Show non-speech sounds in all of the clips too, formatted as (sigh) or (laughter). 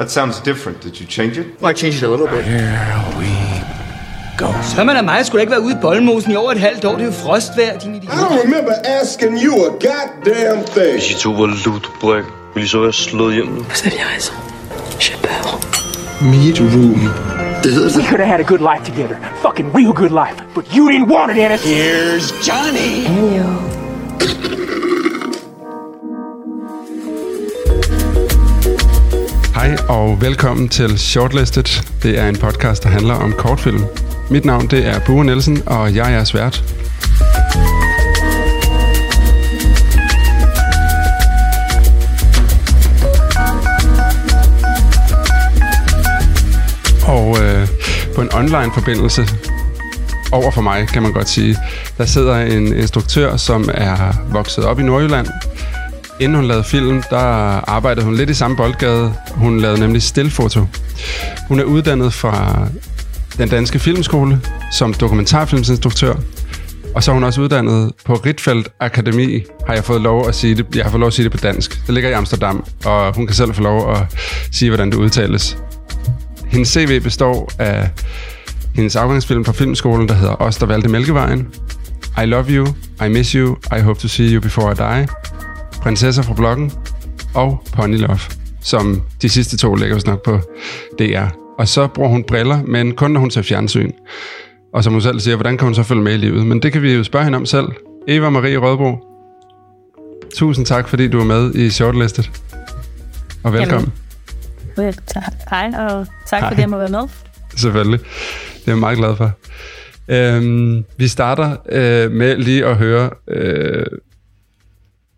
That sounds different. Did you change it? Well, I changed it a little bit. Here we go. Så man af mig skulle ikke være ude i boldmosen i over et halvt år. Det er jo frostvejr, din idiot. I don't remember asking you a goddamn thing. Hvis I to var lutebræk, ville I så være slået hjem nu? Vous aviez raison. J'ai peur. Meet room. Det hedder We could have had a good life together. Fucking real good life. But you didn't want it, Ennis. Here's Johnny. Hello. Hej og velkommen til Shortlisted. Det er en podcast, der handler om kortfilm. Mit navn det er Bue Nielsen, og jeg er jeres vært. Og øh, på en online forbindelse over for mig, kan man godt sige, der sidder en instruktør, som er vokset op i Nordjylland, Inden hun lavede film, der arbejdede hun lidt i samme boldgade. Hun lavede nemlig stillfoto. Hun er uddannet fra den danske filmskole som dokumentarfilmsinstruktør. Og så er hun også uddannet på Ritfeldt Akademi, har jeg fået lov at sige det. Jeg har fået lov at sige det på dansk. Det ligger i Amsterdam, og hun kan selv få lov at sige, hvordan det udtales. Hendes CV består af hendes afgangsfilm fra filmskolen, der hedder Os, der valgte Mælkevejen. I Love You, I Miss You, I Hope to See You Before I Die, Prinsesser fra bloggen og Pony Love, som de sidste to ligger vist nok på DR. Og så bruger hun briller, men kun når hun ser fjernsyn. Og som hun selv siger, hvordan kan hun så følge med i livet? Men det kan vi jo spørge hende om selv. Eva Marie Rødbro, tusind tak, fordi du er med i Shortlisted. Og velkommen. Jamen. Hej, og tak Hej. fordi jeg må være med. Selvfølgelig. Det er jeg meget glad for. Øhm, vi starter øh, med lige at høre, øh,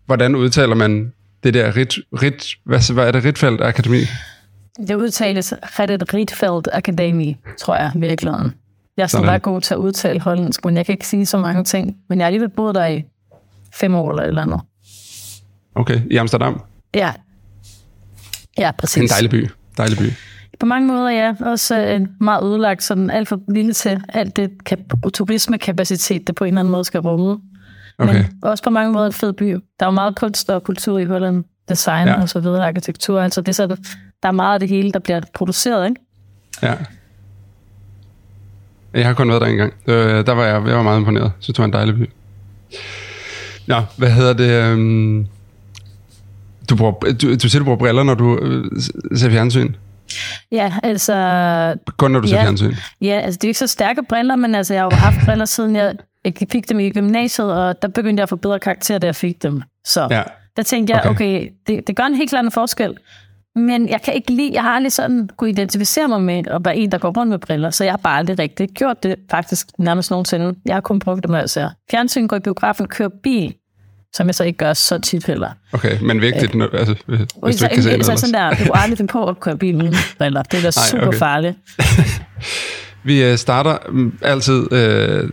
hvordan udtaler man det der rit, rit hvad, hvad er det, Ritfeldt Akademi? Det udtales Reddit Rietveld Academy, tror jeg, i virkeligheden. Jeg er sådan ret god til at udtale hollandsk, men jeg kan ikke sige så mange ting. Men jeg har alligevel boet der i fem år eller et eller andet. Okay, i Amsterdam. Ja, ja præcis. En dejlig by. Dejlig by. På mange måder, ja. Også øh, meget ødelagt, sådan alt for lille til alt det kap- turismekapacitet, det på en eller anden måde skal rumme. Okay. Men også på mange måder en fed by. Der er jo meget kunst og kultur i Holland. Design Ja. og så videre, arkitektur. Altså det er så, der er meget af det hele, der bliver produceret, ikke? Ja. Jeg har kun været der en gang. Øh, der var jeg, jeg var meget imponeret. Så det var en dejlig by. Nå, hvad hedder det? øhm, Du, bruger, du, du siger, du bruger briller, når du øh, ser fjernsyn. Ja, altså... Kun når du ser Ja. fjernsyn. Ja, altså det er ikke så stærke briller, men altså jeg har jo haft briller, siden jeg, jeg fik dem i gymnasiet, og der begyndte jeg at få bedre karakter, da jeg fik dem. Så Ja. der tænkte jeg, Okay. okay, det, det gør en helt klar forskel. Men jeg kan ikke lide, jeg har aldrig sådan kunne identificere mig med at være en, der går rundt med briller, så jeg har bare aldrig rigtig gjort det faktisk nærmest nogensinde. Jeg har kun brugt dem, ser fjernsyn, går i biografen, kører bil, som jeg så ikke gør så tit heller. Okay, men vigtigt, når, altså, hvis du så, ikke kan se noget sådan der, du aldrig finde på at køre bil uden briller. Det er da super okay. farligt. (laughs) Vi øh, starter mm, altid øh,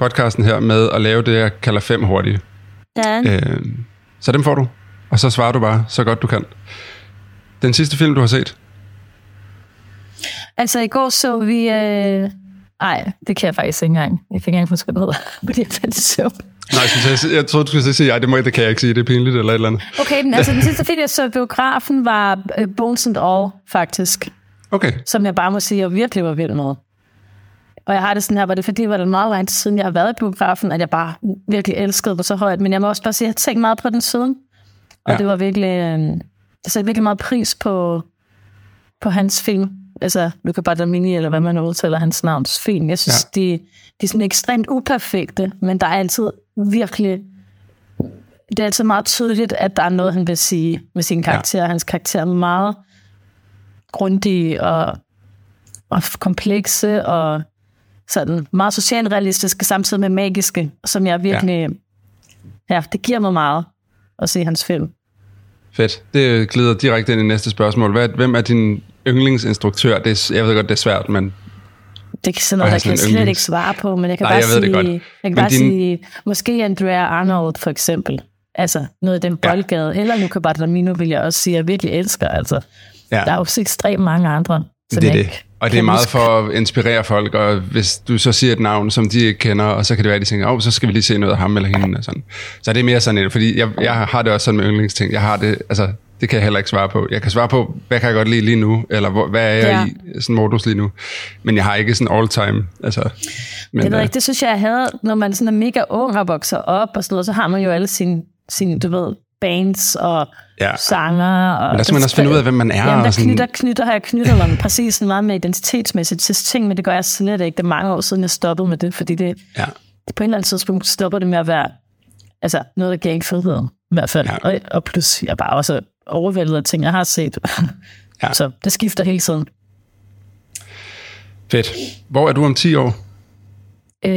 podcasten her med at lave det, jeg kalder fem hurtige. Ja. Øh, så dem får du, og så svarer du bare så godt du kan. Den sidste film, du har set? Altså i går så vi... Øh... Ej, det kan jeg faktisk ikke engang. Jeg fik ikke engang huske, hvad det hedder, (laughs) fordi jeg fandt det søvn. Nej, jeg, jeg, jeg troede, du skulle sige, at det, må, det kan jeg ikke sige, det er pinligt eller et eller andet. Okay, men altså den sidste film, jeg så biografen, var øh, Bones and All, faktisk. Okay, Som jeg bare må sige, jeg virkelig var vild med. Og jeg har det sådan her, var det fordi, var det meget lang tid siden, jeg har været i biografen, at jeg bare virkelig elskede det så højt. Men jeg må også bare sige, at jeg har tænkt meget på den siden. Og Ja. det var virkelig... Øh, jeg satte virkelig meget pris på, på hans film. Altså, Luca Guadagnini, eller hvad man udtaler hans navns film. Jeg synes, Ja. ja. de, de er sådan ekstremt uperfekte, men der er altid virkelig... Det er altid meget tydeligt, at der er noget, han vil sige med sin karakter. Ja. Hans karakter er meget grundige og, og komplekse og sådan meget socialrealistiske, samtidig med magiske, som jeg virkelig... Ja. ja, det giver mig meget at se hans film. fedt. Det glider direkte ind i næste spørgsmål. Hvad, hvem er din yndlingsinstruktør? Det er, jeg ved godt, det er svært, men Det er sådan Og noget, der kan jeg slet yndlings- ikke svare på, men jeg kan Nej, bare jeg sige, godt. jeg kan Men bare din- sige, måske Andrea Arnold for eksempel. Altså noget i den Ja. boldgade. Eller Luca Guadagnino vil jeg også sige, jeg virkelig elsker. Altså, ja, der er jo så ekstremt mange andre. Som det er jeg det. Og det er meget huske. for at inspirere folk, og hvis du så siger et navn, som de ikke kender, og så kan det være, at de tænker, åh, oh, så skal vi lige se noget af ham eller hende. Og sådan. Så det er mere sådan et, fordi jeg, jeg har det også sådan med yndlingsting. Jeg har det, altså, Det kan jeg heller ikke svare på. Jeg kan svare på, hvad kan jeg godt lide lige nu, eller hvor, hvad er jeg Ja. i sådan modus lige nu. Men jeg har ikke sådan all time. Altså, men, det ved øh, jeg ikke, det synes jeg, jeg havde, når man sådan er mega ung og vokser op og sådan noget, så har man jo alle sine, sine du ved, bands og Ja. sanger. Og Men der skal man også finde ud af, hvem man er, Jamen, der og sådan- knytter, knytter, har jeg knyttet mig (laughs) præcis sådan meget med identitetsmæssigt til ting, men det gør jeg slet ikke. Det er mange år siden, jeg stoppede med det, fordi det, ja. på en eller anden tidspunkt stopper det med at være altså, noget, der giver ikke frihed, i hvert fald. Ja. Og, og plus, jeg er bare også overvældet af ting, jeg har set. Ja. (laughs) Så det skifter hele tiden. Fedt. Hvor er du om 10 år? Øh,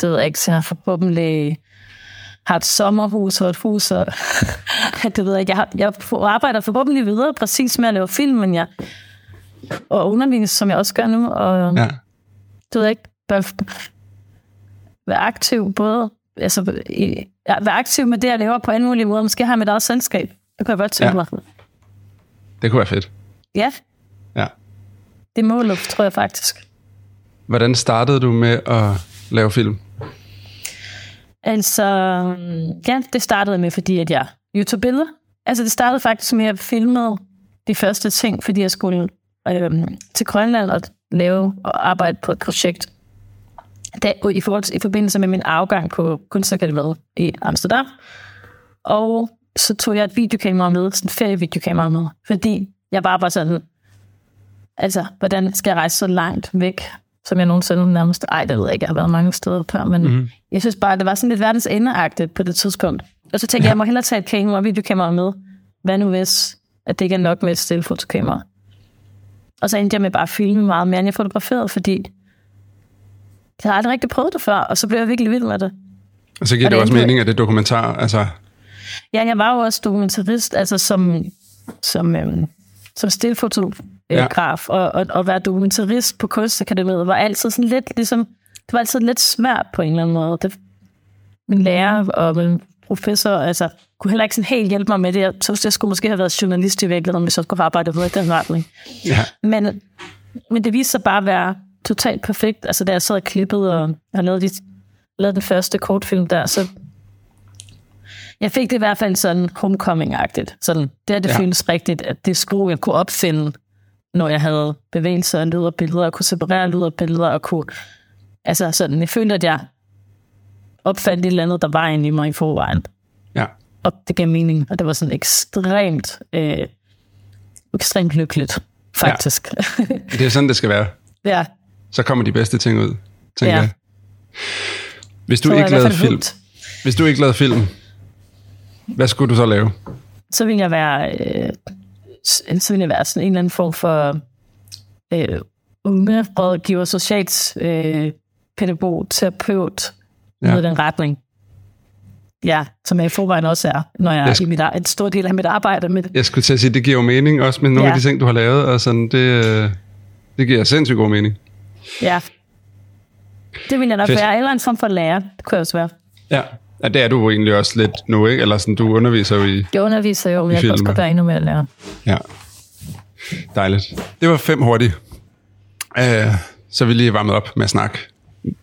det ved jeg ikke, så jeg forhåbentlig har et sommerhus og et hus, og (laughs) det ved jeg. Jeg, har, jeg arbejder forhåbentlig videre præcis med at lave film, men jeg, og undervise, som jeg også gør nu, og Ja. det ved jeg ikke, bør være aktiv både, altså i, ja, være aktiv med det, jeg laver på alle mulige måder. Måske har jeg mit eget selskab. Det kan jeg godt tænke Ja. mig. Det kunne være fedt. Ja, Ja. det er målet, tror jeg faktisk. Hvordan startede du med at lave film? Altså, ja, det startede med, fordi at jeg YouTube billeder. Altså, det startede faktisk med, at jeg filmede de første ting, fordi jeg skulle øhm, til Grønland og lave og arbejde på et projekt. Da, i, forhold til, I forbindelse med min afgang på Kunstakademiet i Amsterdam. Og så tog jeg et videokamera med, sådan et ferievideokamera med, fordi jeg bare var sådan, altså, hvordan skal jeg rejse så langt væk, som jeg nogensinde nærmest, ej, det ved jeg ikke, jeg har været mange steder før, men mm-hmm. jeg synes bare, det var sådan lidt verdens endeagtigt på det tidspunkt. Og så tænkte jeg, jeg må hellere tage et kamera og videokamera med. Hvad nu hvis, at det ikke er nok med et stillefotokamera? Og så endte jeg med bare at filme meget mere, end jeg fotograferede, fordi jeg havde aldrig rigtig prøvet det før, og så blev jeg virkelig vild med det. Og så giver Og det det også mening, at det dokumentar. Altså, Ja, jeg var jo også dokumentarist, altså som, som, øhm, som stillfotograf, og, og, og være dokumentarist på Kunstakademiet var altid sådan lidt, ligesom, det var altid lidt svært på en eller anden måde. Det, min lærer og min professor, altså, kunne heller ikke sådan helt hjælpe mig med det. Jeg synes, jeg skulle måske have været journalist i virkeligheden, hvis jeg skulle have arbejdet videre i den retning. ja. Men, men det viste sig bare at være totalt perfekt. Altså, da jeg sad og klippede og har lavet, de, lavet den første kortfilm der, så jeg fik det i hvert fald sådan homecoming-agtigt. Sådan, det er det Ja. føles rigtigt, at det skulle jeg kunne opfinde, når jeg havde bevægelser, lyd og billeder, og kunne separere lyd og billeder, og kunne... Altså sådan, jeg følte, at jeg opfandt et eller andet, der var inde i mig i forvejen. ja. Og det gav mening, og det var sådan ekstremt, øh, ekstremt lykkeligt, faktisk. Ja. Det er sådan, det skal være. (laughs) ja. Så kommer de bedste ting ud, tænker Ja. jeg. Hvis du Så ikke lavede film, hvis du ikke lavede film, hvad skulle du så lave? så vil jeg være, øh, så vil jeg være sådan en eller anden form for øh, unge rådgiver, socialt øh, pædagog, terapeut, Ja. noget i den retning. Ja, som jeg i forvejen også er, når jeg Jeg er sk- i mit, en stor del af mit arbejde med. Jeg skulle til at sige, det giver jo mening, også med nogle ja. Af de ting, du har lavet, og sådan, det, øh, det giver sindssygt god mening. Ja. Det vil jeg nok Fedt. være. Eller en form for lærer. Det kunne jeg også være. Ja. Ja, det er du egentlig også lidt nu, ikke? Eller sådan, du underviser jo i... Jeg underviser jo, I jeg kan også godt være endnu mere lærer. Ja. Dejligt. Det var fem hurtigt. Uh, så vi lige varmet op med at snakke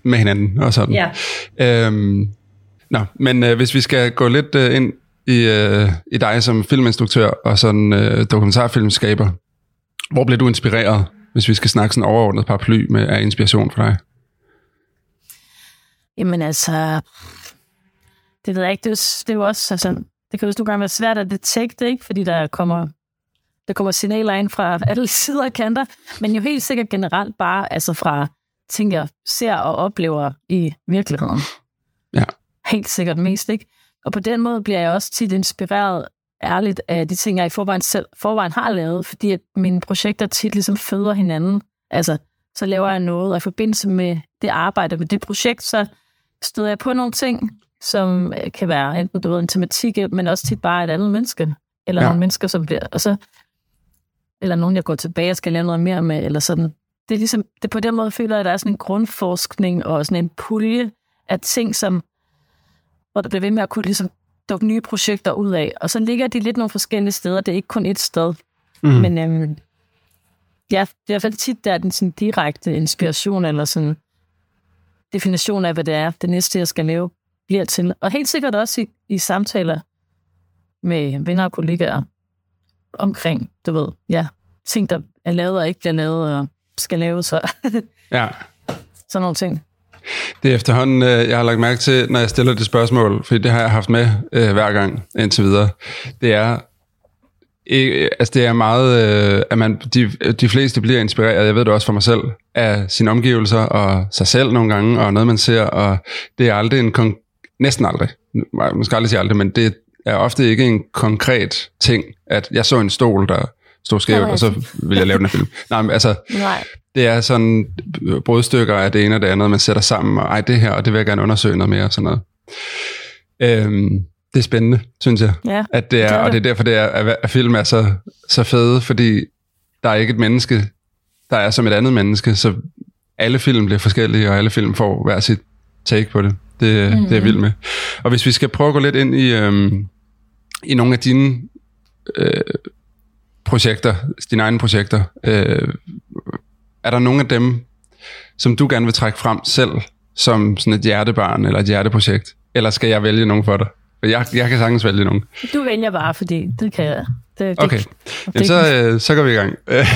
med hinanden og sådan. Ja. Øhm, nå, men uh, hvis vi skal gå lidt uh, ind i, uh, i dig som filminstruktør og sådan uh, dokumentarfilmskaber, hvor blev du inspireret, hvis vi skal snakke sådan overordnet paraply med af inspiration for dig? Jamen altså, det ved jeg ikke. Det er, det er jo også, altså, det kan jo nogle gange være svært at detekte, ikke? Fordi der kommer, der kommer signaler ind fra (laughs) alle sider og kanter. Men jo helt sikkert generelt bare altså fra ting, jeg ser og oplever i virkeligheden. Ja. Helt sikkert mest, ikke? Og på den måde bliver jeg også tit inspireret ærligt af de ting, jeg i forvejen, selv, forvejen har lavet, fordi at mine projekter tit ligesom føder hinanden. Altså, så laver jeg noget, og i forbindelse med det arbejde med det projekt, så støder jeg på nogle ting, som øh, kan være enten du ved, en tematik, men også tit bare et andet menneske, eller Ja. nogle mennesker, som bliver, og så, eller nogen, jeg går tilbage og skal lave noget mere med, eller sådan. Det er ligesom, det på den måde føler jeg, at der er sådan en grundforskning og sådan en pulje af ting, som, hvor der bliver ved med at kunne ligesom dukke nye projekter ud af. Og så ligger de lidt nogle forskellige steder. Det er ikke kun et sted. Mm. Men øhm, ja, det er i hvert fald tit, der er den sådan direkte inspiration, eller sådan definition af, hvad det er, det næste, jeg skal lave, bliver til. Og helt sikkert også i, i samtaler med venner og kollegaer. omkring, du ved, ja, ting, der er lavet og ikke bliver lavet og skal laves, og (laughs) Ja. sådan nogle ting. Det er efterhånden, øh, jeg har lagt mærke til, når jeg stiller det spørgsmål, fordi det har jeg haft med øh, hver gang indtil videre, det er, ikke, altså det er meget, øh, at man, de, de fleste bliver inspireret, jeg ved det også for mig selv, af sine omgivelser og sig selv nogle gange, og noget man ser, og det er aldrig en, kon- næsten aldrig, man skal aldrig sige aldrig, men det er ofte ikke en konkret ting, at jeg så en stol, der stod skævt, og så vil jeg lave den her film. Nej, men altså, Nej. det er sådan brudstykker af det ene og det andet, man sætter sammen, og ej, det her, og det vil jeg gerne undersøge noget mere, og sådan noget. Øhm, det er spændende, synes jeg. Ja, at det er, det er og det er det. derfor, det er, at film er så, så fede, fordi der er ikke et menneske, der er som et andet menneske, så alle film bliver forskellige, og alle film får hver sit take på det. Det, mm-hmm. det er jeg vild med. Og hvis vi skal prøve at gå lidt ind i, øhm, i nogle af dine øh, projekter, dine egne projekter, øh, er der nogle af dem, som du gerne vil trække frem selv, som sådan et hjertebarn eller et hjerteprojekt? Eller skal jeg vælge nogen for dig? For jeg, jeg kan sagtens vælge nogen. Du vælger bare, fordi det kan jeg. Det, det, Okay, Jamen, så, øh, så går vi i gang. (laughs)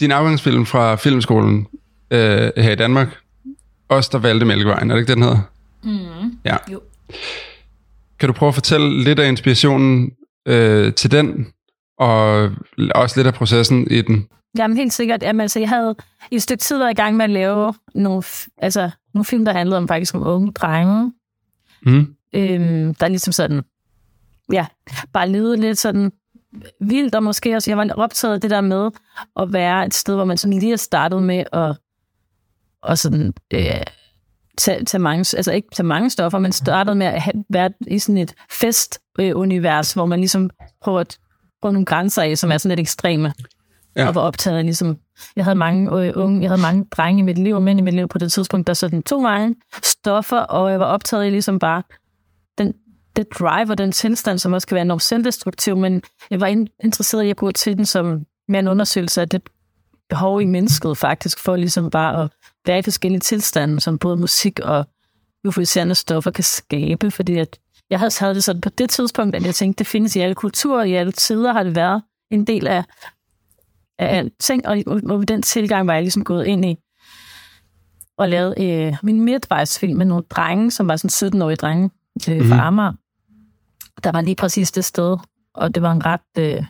Din afgangsfilm fra Filmskolen øh, her i Danmark, Os, der valgte Mælkevejen, er det ikke det, den hedder? Mm, Ja. jo. Kan du prøve at fortælle lidt af inspirationen øh, til den, og også lidt af processen i den? Jamen helt sikkert. Jamen, altså, jeg havde i et stykke tid været i gang med at lave nogle, altså, nogle film, der handlede om faktisk om unge drenge, Mm. øhm, der ligesom sådan, ja, bare levede lidt sådan vildt, og måske også, jeg var optaget af det der med at være et sted, hvor man sådan lige har startet med at, og sådan, øh, tage, tage mange, altså ikke tage mange stoffer, men startede med at have, være i sådan et festunivers, hvor man ligesom prøver at prøve nogle grænser af, som er sådan lidt ekstreme. Ja. Og var optaget af ligesom, jeg havde mange øh, unge, jeg havde mange drenge i mit liv, og mænd i mit liv på det tidspunkt, der sådan to veje stoffer, og jeg var optaget af ligesom bare den, det drive og den tilstand, som også kan være enormt selvdestruktiv, men jeg var in- interesseret i at gå til den som mere en undersøgelse af det behov i mennesket faktisk, for ligesom bare at være i forskellige tilstande, som både musik og euforiserende stoffer kan skabe, fordi at jeg havde det sådan på det tidspunkt, at jeg tænkte, det findes i alle kulturer, i alle tider har det været en del af, af alting, og, og med den tilgang var jeg ligesom gået ind i og lavet øh, min midtvejsfilm med nogle drenge, som var sådan 17-årige drenge øh, mm-hmm. fra Amager. Der var lige præcis det sted, og det var en ret, øh,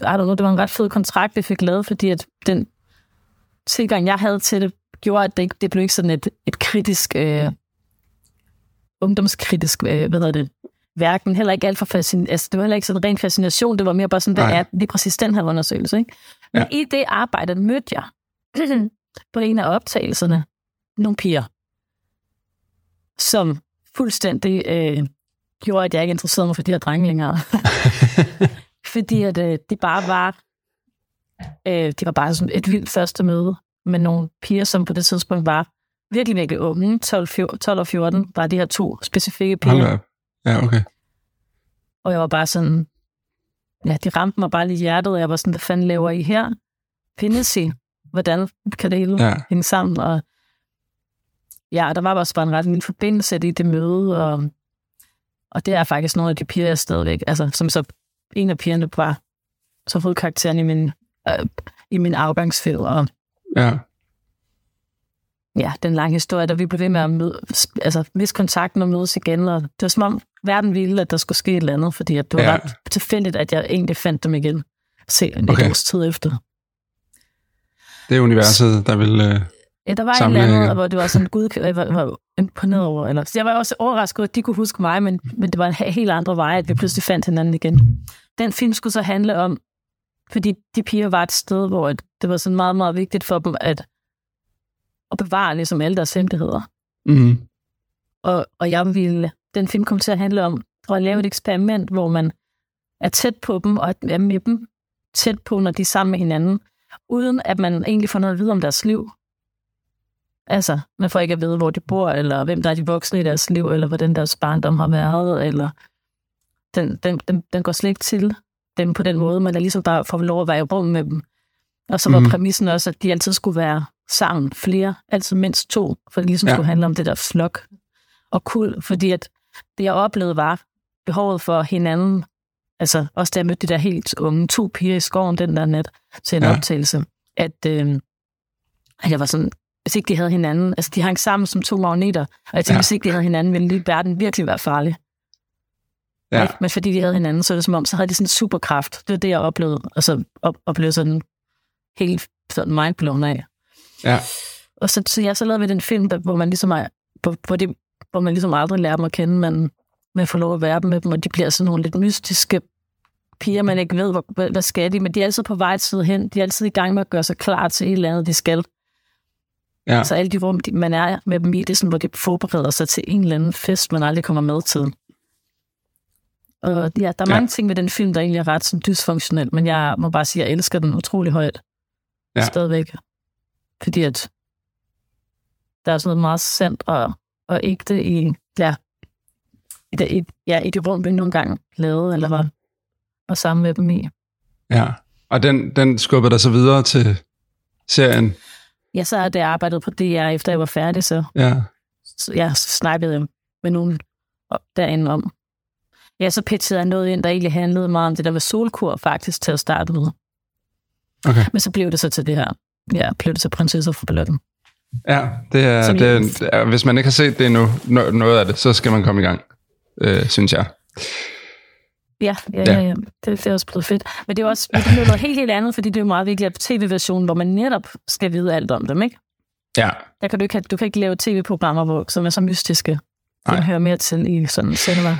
I don't know, det var en ret fed kontrakt, vi fik lavet, fordi at den tilgang, jeg havde til det, gjorde, at det, ikke, det blev ikke sådan et, et kritisk, øh, ungdomskritisk, øh, hvad hedder det, værk, men heller ikke alt for fascination. Altså, det var heller ikke sådan ren fascination, det var mere bare sådan, hvad Nej. er lige præcis den her undersøgelse, ikke? Men Ja. ja. i det arbejde mødte jeg (clears throat) på en af optagelserne nogle piger, som fuldstændig øh, gjorde, at jeg ikke interesserede mig for de her drenge længere. (laughs) Fordi at øh, de bare var, øh, det var bare sådan et vildt første møde med nogle piger, som på det tidspunkt var virkelig, virkelig unge, 12, 14, 12 og 14, var de her to specifikke piger. Ja, okay. Og jeg var bare sådan, ja, de ramte mig bare lige i hjertet, og jeg var sådan, hvad fanden laver I her? Findes I? Hvordan kan det hele Ja. hænge sammen? Og ja, der var også bare en ret lille forbindelse i det møde, og, og det er faktisk nogle af de piger, jeg stadigvæk, altså som så en af pigerne var så fået karakteren i min, øh, i min afgangsfilm, og Ja. ja, den lange historie, der vi blev ved med at møde, altså miste kontakten og mødes igen, og det var som om verden ville, at der skulle ske et eller andet, fordi at det var Ja. ret tilfældigt, at jeg egentlig fandt dem igen, se en Okay. års tid efter. Det er universet, der vil... Øh, Ja, der var et eller andet, hvor det var sådan, gud, jeg var, var imponeret over. Eller, så jeg var også overrasket over, at de kunne huske mig, men, men det var en he- helt andre veje, at vi pludselig fandt hinanden igen. Den film skulle så handle om, fordi de piger var et sted, hvor det var sådan meget, meget vigtigt for dem at, at bevare ligesom alle deres hemmeligheder. mm, Og, og jeg ville, den film kom til at handle om at lave et eksperiment, hvor man er tæt på dem, og er med dem tæt på, når de er sammen med hinanden, uden at man egentlig får noget at vide om deres liv. Altså, man får ikke at vide, hvor de bor, eller hvem der er de voksne i deres liv, eller hvordan deres barndom har været, eller den, den, den, den går slet ikke til dem på den måde, man er ligesom bare får lov at være i rum med dem. Og så var mm. præmissen også, at de altid skulle være sammen, flere, altid mindst to, for det ligesom Ja. skulle handle om det der flok og kul, fordi at det, jeg oplevede, var behovet for hinanden, altså også da jeg mødte de der helt unge to piger i skoven den der nat til en Ja. optagelse, at, øh, at jeg var sådan, hvis ikke de havde hinanden, altså de hang sammen som to magneter, og jeg tænkte, ja. hvis ikke de havde hinanden, ville lige verden virkelig være farlig. Ja. Ikke? Men fordi de havde hinanden, så det som om, så havde de sådan en superkraft. Det var det, jeg oplevede. Altså, op, oplevede sådan helt sådan mindblown af. Ja. Og så, så, ja, så lavede vi den film, der, hvor man ligesom er, hvor, hvor, de, hvor man ligesom aldrig lærer dem at kende, men man får lov at være med dem, og de bliver sådan nogle lidt mystiske piger, man ikke ved, hvor, hvad, hvad skal de, men de er altid på vej et sted hen. De er altid i gang med at gøre sig klar til et eller andet, de skal. Ja. Så alle de rum, man er med dem i, det er sådan, hvor de forbereder sig til en eller anden fest, man aldrig kommer med til. Og ja, der er mange Ja. ting ved den film, der egentlig er ret sådan dysfunktionel, men jeg må bare sige, at jeg elsker den utrolig højt. Ja. Stadigvæk. Fordi at der er sådan noget meget sandt og, og ægte i, ja, i, det, i, ja, i de rum, vi nogle gange lavede, eller var, var sammen med dem i. Ja. Og den, den skubber dig så videre til serien. Ja, så er det arbejdet på DR, efter jeg var færdig, så Ja. så jeg snakkede med nogen derinde om. Ja, så pitchede jeg noget ind, der egentlig handlede meget om det der med solkur faktisk til at starte med. Okay. Men så blev det så til det her. Ja, blev det så prinsesser for ballotten. Ja, det er, Som det er, det er, hvis man ikke har set det endnu, no, noget af det, så skal man komme i gang, øh, synes jeg. Ja, ja, Ja. ja, ja. Det, det er også blevet fedt. Men det er også det er noget helt, helt andet, fordi det er jo meget vigtigt at tv-versionen, hvor man netop skal vide alt om dem, ikke? Ja, Der kan du, ikke, du kan ikke lave tv-programmer, hvor, som er så mystiske. Den hører mere til i sådan cinema.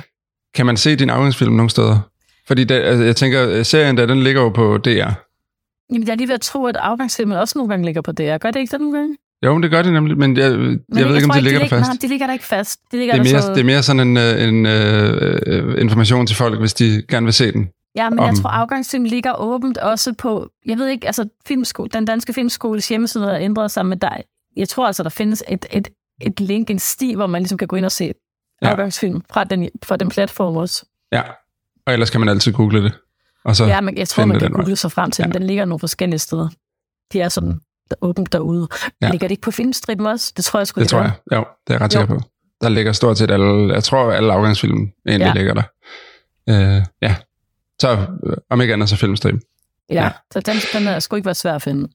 Kan man se din afgangsfilm nogle steder? Fordi det, altså, jeg tænker, øh, serien der, den ligger jo på DR. Jamen, jeg er lige ved at tro, at afgangsfilmen også nogle gange ligger på DR. Gør det ikke det nogle gange? Jo, men det gør det nemlig, men jeg, jeg Men ved ikke, om det ligger der de fast. Nej, de ligger der ikke fast. De ligger Det er, der mere, så... det er mere sådan en, øh, en øh, øh, information til folk, hvis de gerne vil se den. Ja, men om- jeg tror, afgangsfilm ligger åbent også på, jeg ved ikke, altså filmskole, den danske filmskoles hjemmeside har ændret sig, men der, jeg tror altså, der findes et, et, et link, en sti, hvor man ligesom kan gå ind og se Ja. afgangsfilm fra den, fra den platform også. Ja, og ellers kan man altid google det. Og så, Ja, men jeg tror, man kan den google sig frem til den. Ja. Den ligger nogle forskellige steder. De er sådan der, åbent derude. Ja. Ligger det ikke på filmstriben også? Det tror jeg sgu, det tror jeg. Jo, det er jeg ret sikker på. Der ligger stort set alle, jeg tror, alle afgangsfilm egentlig ja. Ligger der. Øh, ja, så øh, om ikke andet, så filmstream. Ja, Ja. så den, den er sgu ikke være svær at finde.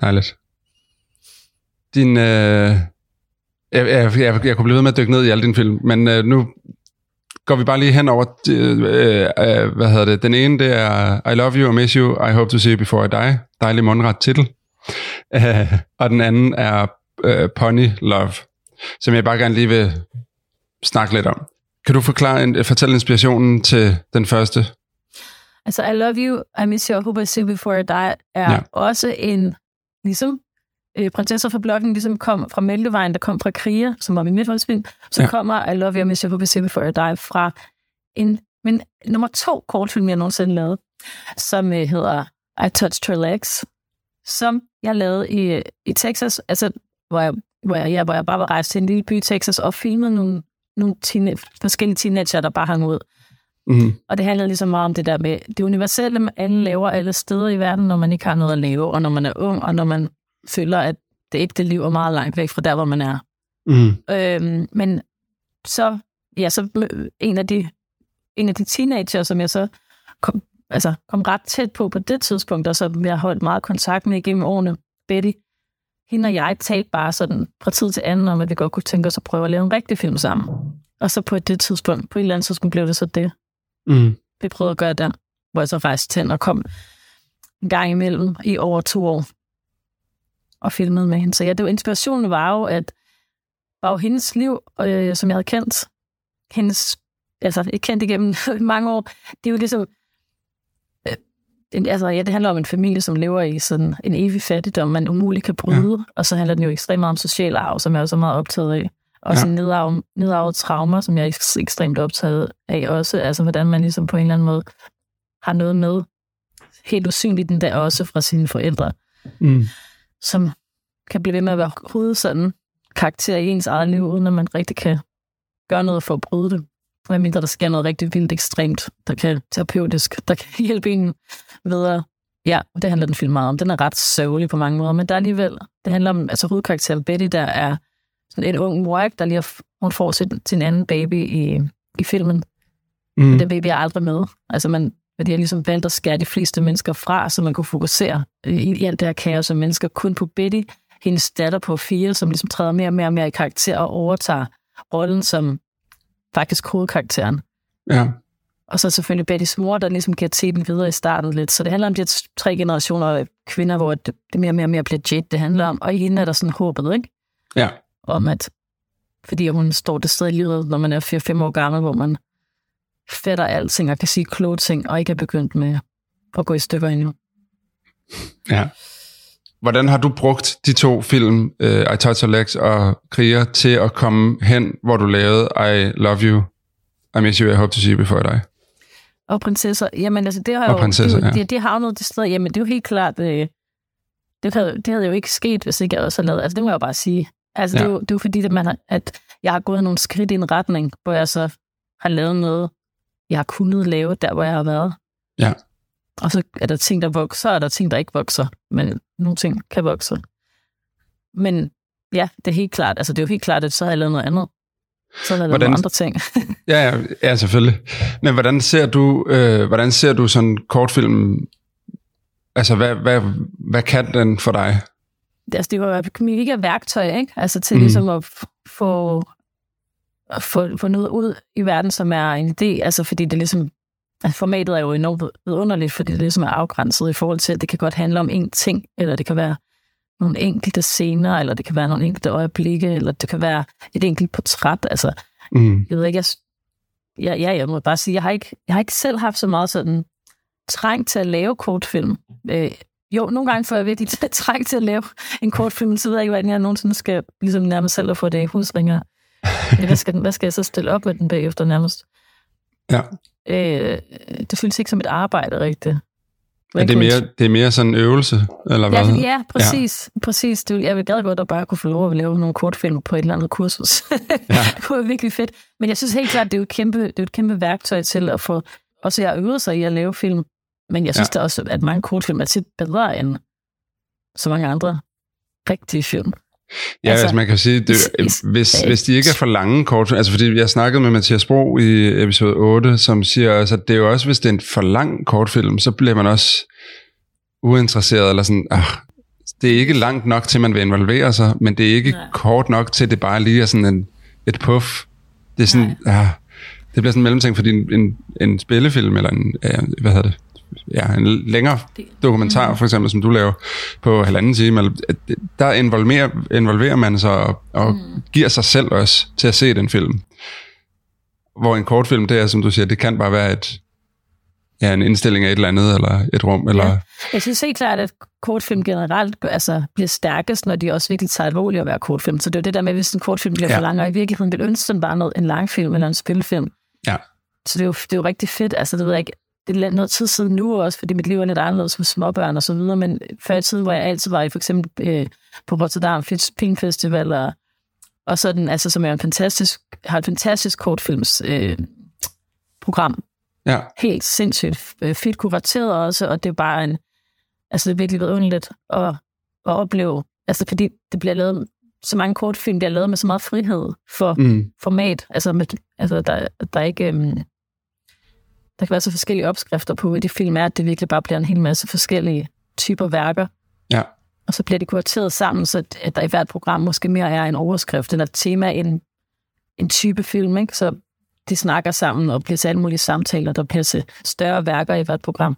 Dejligt. Din, øh, jeg, jeg, jeg, jeg kunne blive ved med at dykke ned i alle dine film, men øh, nu går vi bare lige hen over, øh, øh, hvad hedder det, den ene, det er I love you, I miss you, I hope to see you before I die. Dejlig mundret titel. Øh, og den anden er øh, Pony Love, som jeg bare gerne lige vil snakke lidt om. Kan du forklare, en, fortælle inspirationen til den første? Altså, I love you, I miss you, I hope I see you before I die, er Ja. ja. også en, ligesom øh, Prinsesser fra Blokken, ligesom kom fra Mælkevejen, der kom fra Kriger, som var min midtvejsfilm, så Ja. kommer I love you, miss you, before I die fra en, min nummer to kortfilm, jeg nogensinde lavede, som øh, hedder I Touched Her Legs, som jeg lavede i, i Texas, altså, hvor jeg, hvor, jeg, ja, hvor jeg bare var rejst til en lille by i Texas og filmede nogle, nogle teen, forskellige teenager, der bare hang ud. Mm-hmm. Og det handler ligesom meget om det der med det universelle, man alle laver alle steder i verden, når man ikke har noget at lave, og når man er ung, og når man føler, at det ægte liv er meget langt væk fra der, hvor man er. Mm. Øhm, men så, ja, så en af de, en af de teenager, som jeg så kom, altså, kom ret tæt på på det tidspunkt, og som jeg holdt meget kontakt med igennem årene, Betty, hende og jeg talte bare sådan fra tid til anden om, at vi godt kunne tænke os at prøve at lave en rigtig film sammen. Og så på det tidspunkt, på et eller andet tidspunkt blev det så det Mm. vi prøvede at gøre der, hvor jeg så rejste til hende og kom en gang imellem i over to år og filmede med hende. Så ja, det var, inspirationen var jo, at var jo hendes liv, øh, som jeg havde kendt, hendes, altså ikke kendt igennem (laughs) mange år, det er jo ligesom, øh, det, altså ja, det handler om en familie, som lever i sådan en evig fattigdom, man umuligt kan bryde, ja. og så handler den jo ekstremt meget om social arv, som jeg også er meget optaget af. Og Ja. sådan nedarvet, nedarvet traumer, som jeg er eks- ekstremt optaget af også. Altså, hvordan man ligesom på en eller anden måde har noget med, helt usynligt den der også fra sine forældre, Mm. Som kan blive ved med at være hovedet sådan karakter i ens eget liv, uden at man rigtig kan gøre noget for at bryde det. Hvad mindre der sker noget rigtig vildt ekstremt, der kan terapeutisk, der kan (laughs) hjælpe en videre. Ja, og det handler den film meget om. Den er ret sørgelig på mange måder, men der er alligevel, det handler om, altså hovedkarakteren Betty, der er sådan en ung mor, der lige har, hun får sin, sin anden baby i, i filmen. Mm. Men det vil vi aldrig med. Altså man, de har ligesom valgt at skære de fleste mennesker fra, så man kunne fokusere i, i alt det her kaos af mennesker kun på Betty, hendes datter på fire, som ligesom træder mere og mere og mere i karakter og overtager rollen som faktisk hovedkarakteren. Ja. Og så selvfølgelig Bettys mor, der ligesom giver teten videre i starten lidt. Så det handler om de her tre generationer af kvinder, hvor det, det mere og mere og mere bliver Jade, det handler om. Og i hende er der sådan håbet, ikke? Ja. Om at, fordi hun står det sted i livet, når man er 4-5 år gammel, hvor man fætter alting og kan sige kloge ting, og ikke er begyndt med at gå i stykker endnu. Ja. Hvordan har du brugt de to film, uh, I Touch Legs og Kriger, til at komme hen, hvor du lavede I Love You, I Miss You, I Hope to See You Before I Die? Og prinsesser, jamen altså, det har Og jo, prinsesser, det, ja. det, det noget det sted, jamen det er jo helt klart, øh, det, havde, det havde jo ikke sket, hvis ikke jeg også havde lavet, altså det må jeg jo bare sige. Altså ja. det, er jo, det er jo fordi, at, man har, at jeg har gået nogle skridt i en retning, hvor jeg så har lavet noget, jeg har kunnet lave, der hvor jeg har været. Ja. Og så er der ting, der vokser, er der ting, der ikke vokser, men nogle ting kan vokse. Men ja, det er helt klart, altså det er jo helt klart, at så har jeg lavet noget andet. Så har jeg lavet Hvordan- nogle andre ting. (laughs) Ja, ja, ja selvfølgelig. Men hvordan ser du, øh, hvordan ser du sådan kortfilm, altså hvad, hvad, hvad kan den for dig? altså, det var jo mega værktøj, ikke? Altså til mm. ligesom at få, at få, få noget ud i verden, som er en idé. Altså fordi det ligesom, altså formatet er jo enormt vidunderligt, fordi det ligesom er afgrænset i forhold til, at det kan godt handle om én ting, eller det kan være nogle enkelte scener, eller det kan være nogle enkelte øjeblikke, eller det kan være et enkelt portræt. Altså, Mm. jeg ved ikke, jeg, ja, ja, jeg må bare sige, jeg har ikke, jeg har ikke selv haft så meget sådan trang til at lave kortfilm. Øh, jo, nogle gange får jeg virkelig (laughs) trang til at lave en kortfilm, så ved jeg ikke, hvordan jeg nogensinde skal ligesom nærmest selv at få det i husringer. Hvad, skal, hvad skal jeg så stille op med den bagefter nærmest? Ja. Øh, det føles ikke som et arbejde rigtigt. Er det, mere, det er mere sådan en øvelse, eller hvad? Ja, ja, præcis. Ja. præcis. Det, jeg vil gad godt at bare kunne få lov at lave nogle kortfilm på et eller andet kursus. Ja. (laughs) det kunne være virkelig fedt. Men jeg synes helt klart, det er jo et kæmpe, det er et kæmpe værktøj til at få... Også jeg øvet sig i at lave film. Men jeg synes Ja. ja. da også, at mange kortfilm er tit bedre end så mange andre rigtige film. Ja, altså, altså man kan sige, det, is- hvis, hvis de ikke er for lange kort, altså fordi jeg snakkede med Mathias Bro i episode 8, som siger også, at det er jo også, hvis det er en for lang kortfilm, så bliver man også uinteresseret, eller sådan, ah, det er ikke langt nok til, man vil involvere sig, men det er ikke Nej. kort nok til, det bare lige er sådan en, et puff. Det er sådan, ah, det bliver sådan en mellemting, fordi en, en, en spillefilm, eller en, hvad hedder det, ja, en længere dokumentar, for eksempel, som du laver på halvanden time, eller, der involverer, involverer man sig og, og mm. giver sig selv også til at se den film. Hvor en kortfilm, det er, som du siger, det kan bare være et, ja, en indstilling af et eller andet, eller et rum, eller... Ja. Jeg synes helt klart, at kortfilm generelt altså, bliver stærkest, når de også virkelig tager alvorligt at være kortfilm. Så det er jo det der med, hvis en kortfilm bliver Ja. for lang, og i virkeligheden vil ønske den bare noget, en langfilm eller en spilfilm. Ja. Så det er jo, det er jo rigtig fedt. Altså, det ved jeg ikke, det er noget tid siden nu også, fordi mit liv er lidt anderledes med småbørn og så videre, men før i tiden, hvor jeg altid var i for eksempel øh, på Rotterdam Filmfestival, og, og sådan, altså, som er en fantastisk, har et fantastisk kortfilms øh, program, Ja. helt sindssygt øh, fedt kurateret også, og det er bare en, altså det er virkelig vidunderligt at, at opleve, altså fordi det bliver lavet, så mange kortfilm bliver lavet med så meget frihed for Mm. format, altså, med, altså der, der er ikke, um, der kan være så forskellige opskrifter på, hvad de film er, at det virkelig bare bliver en hel masse forskellige typer værker, Ja. og så bliver de kurateret sammen, så at- der i hvert program måske mere er en overskrift, eller et tema, en, en type film, ikke? så de snakker sammen og bliver til alle mulige samtaler, der bliver til større værker i hvert program.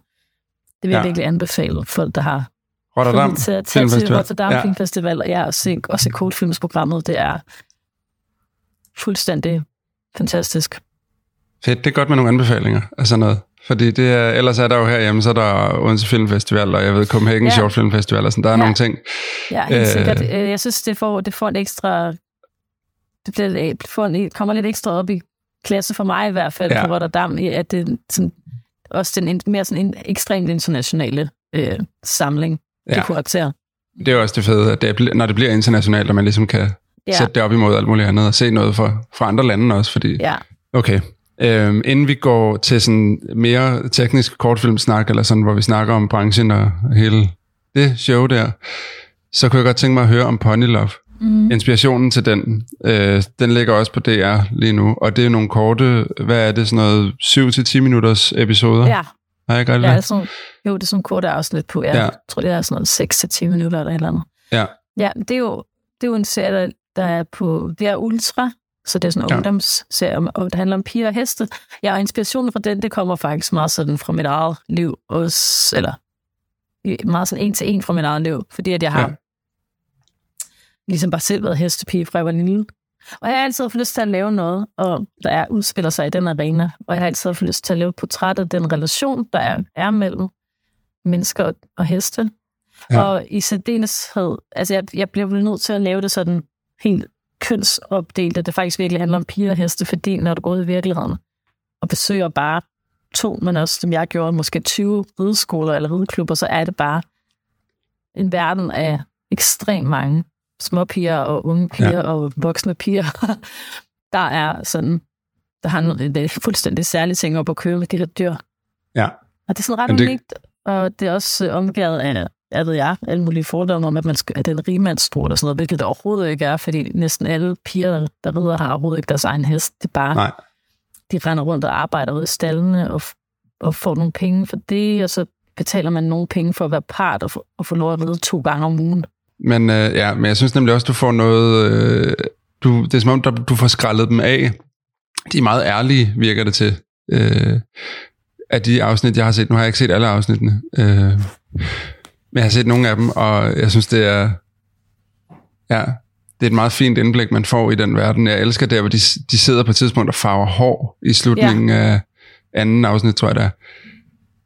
Det vil jeg Ja. virkelig anbefale folk, der har Rotterdam til at tage til. Rotterdam Ja. Filmfestival og, ja, og se, og se kortfilmsprogrammet. Det er fuldstændig fantastisk. Fedt, det er godt med nogle anbefalinger af sådan noget. Fordi det er, ellers er der jo herhjemme, så er der Odense Filmfestival, og jeg ved, Copenhagen Ja. Short Film Festival, og sådan, der er Ja. nogle ting. Ja, helt Øh. sikkert. Øh, Jeg synes, det får, det får en ekstra... Det bliver, får en, kommer lidt ekstra op i klasse for mig i hvert fald Ja. på Rotterdam, at det sådan, også den mere sådan en ekstremt internationale øh, samling. Ja. Det karakter. Det er også det fede, at det, når det bliver internationalt, og man ligesom kan ja. sætte det op imod alt muligt andet, og se noget fra, fra andre lande også, fordi... Ja. Okay. Øhm, inden vi går til sådan mere teknisk kortfilmsnak, eller sådan, hvor vi snakker om branchen og hele det show der, så kunne jeg godt tænke mig at høre om Pony Love. Mm. Inspirationen til den, øh, den ligger også på DR lige nu, og det er nogle korte, hvad er det, sådan noget 7-10 minutters episoder? Ja. Har jeg godt Ja, det? sådan, jo, det er sådan korte afsnit på. Jeg Ja. tror, det er sådan noget 6-10 minutter eller et eller andet. Ja. Ja, det er jo, det er jo en serie, der, der er på... Det er Ultra, så det er sådan en Ja. ungdomsserie, om- og det handler om piger og heste. Ja, og inspirationen fra den, det kommer faktisk meget sådan fra mit eget liv, også, eller meget sådan en til en fra mit eget liv, fordi at jeg har Ja. ligesom bare selv været hestepige fra jeg var lille. Og jeg har altid haft lyst til at lave noget, og der er, udspiller sig i den arena, og jeg har altid haft lyst til at lave portræt af den relation, der er, er mellem mennesker og, heste. Ja. Og i særdeleshed, altså jeg, jeg bliver nødt til at lave det sådan helt kønsopdelt, at det faktisk virkelig handler om piger og heste, fordi når du går ud i virkeligheden og besøger bare to, men også som jeg gjorde, måske 20 rideskoler eller rideklubber, så er det bare en verden af ekstremt mange små piger og unge piger Ja. og voksne piger, (laughs) der er sådan, der har noget, det er fuldstændig særlige ting op at køre med de her dyr. Ja. Og det er sådan ret Men det... unikt, og det er også omgivet af, jeg ved jeg, alle mulige fordomme om, at, man skal, at det er en rigmandstro eller sådan noget, hvilket det overhovedet ikke er, fordi næsten alle piger, der rider, har overhovedet ikke deres egen hest. Det er bare, Nej. de render rundt og arbejder ude i stallene og, og får nogle penge for det, og så betaler man nogle penge for at være part og få, og få lov at ride to gange om ugen. Men, øh, ja, men jeg synes nemlig også, du får noget... Øh, du, det er som om, der, du får skrællet dem af. De er meget ærlige, virker det til. Øh, af de afsnit, jeg har set. Nu har jeg ikke set alle afsnittene. Øh, jeg har set nogle af dem, og jeg synes, det er... Ja, det er et meget fint indblik, man får i den verden. Jeg elsker der, hvor de, de sidder på et tidspunkt og farver hår i slutningen ja. af anden afsnit, tror jeg det er.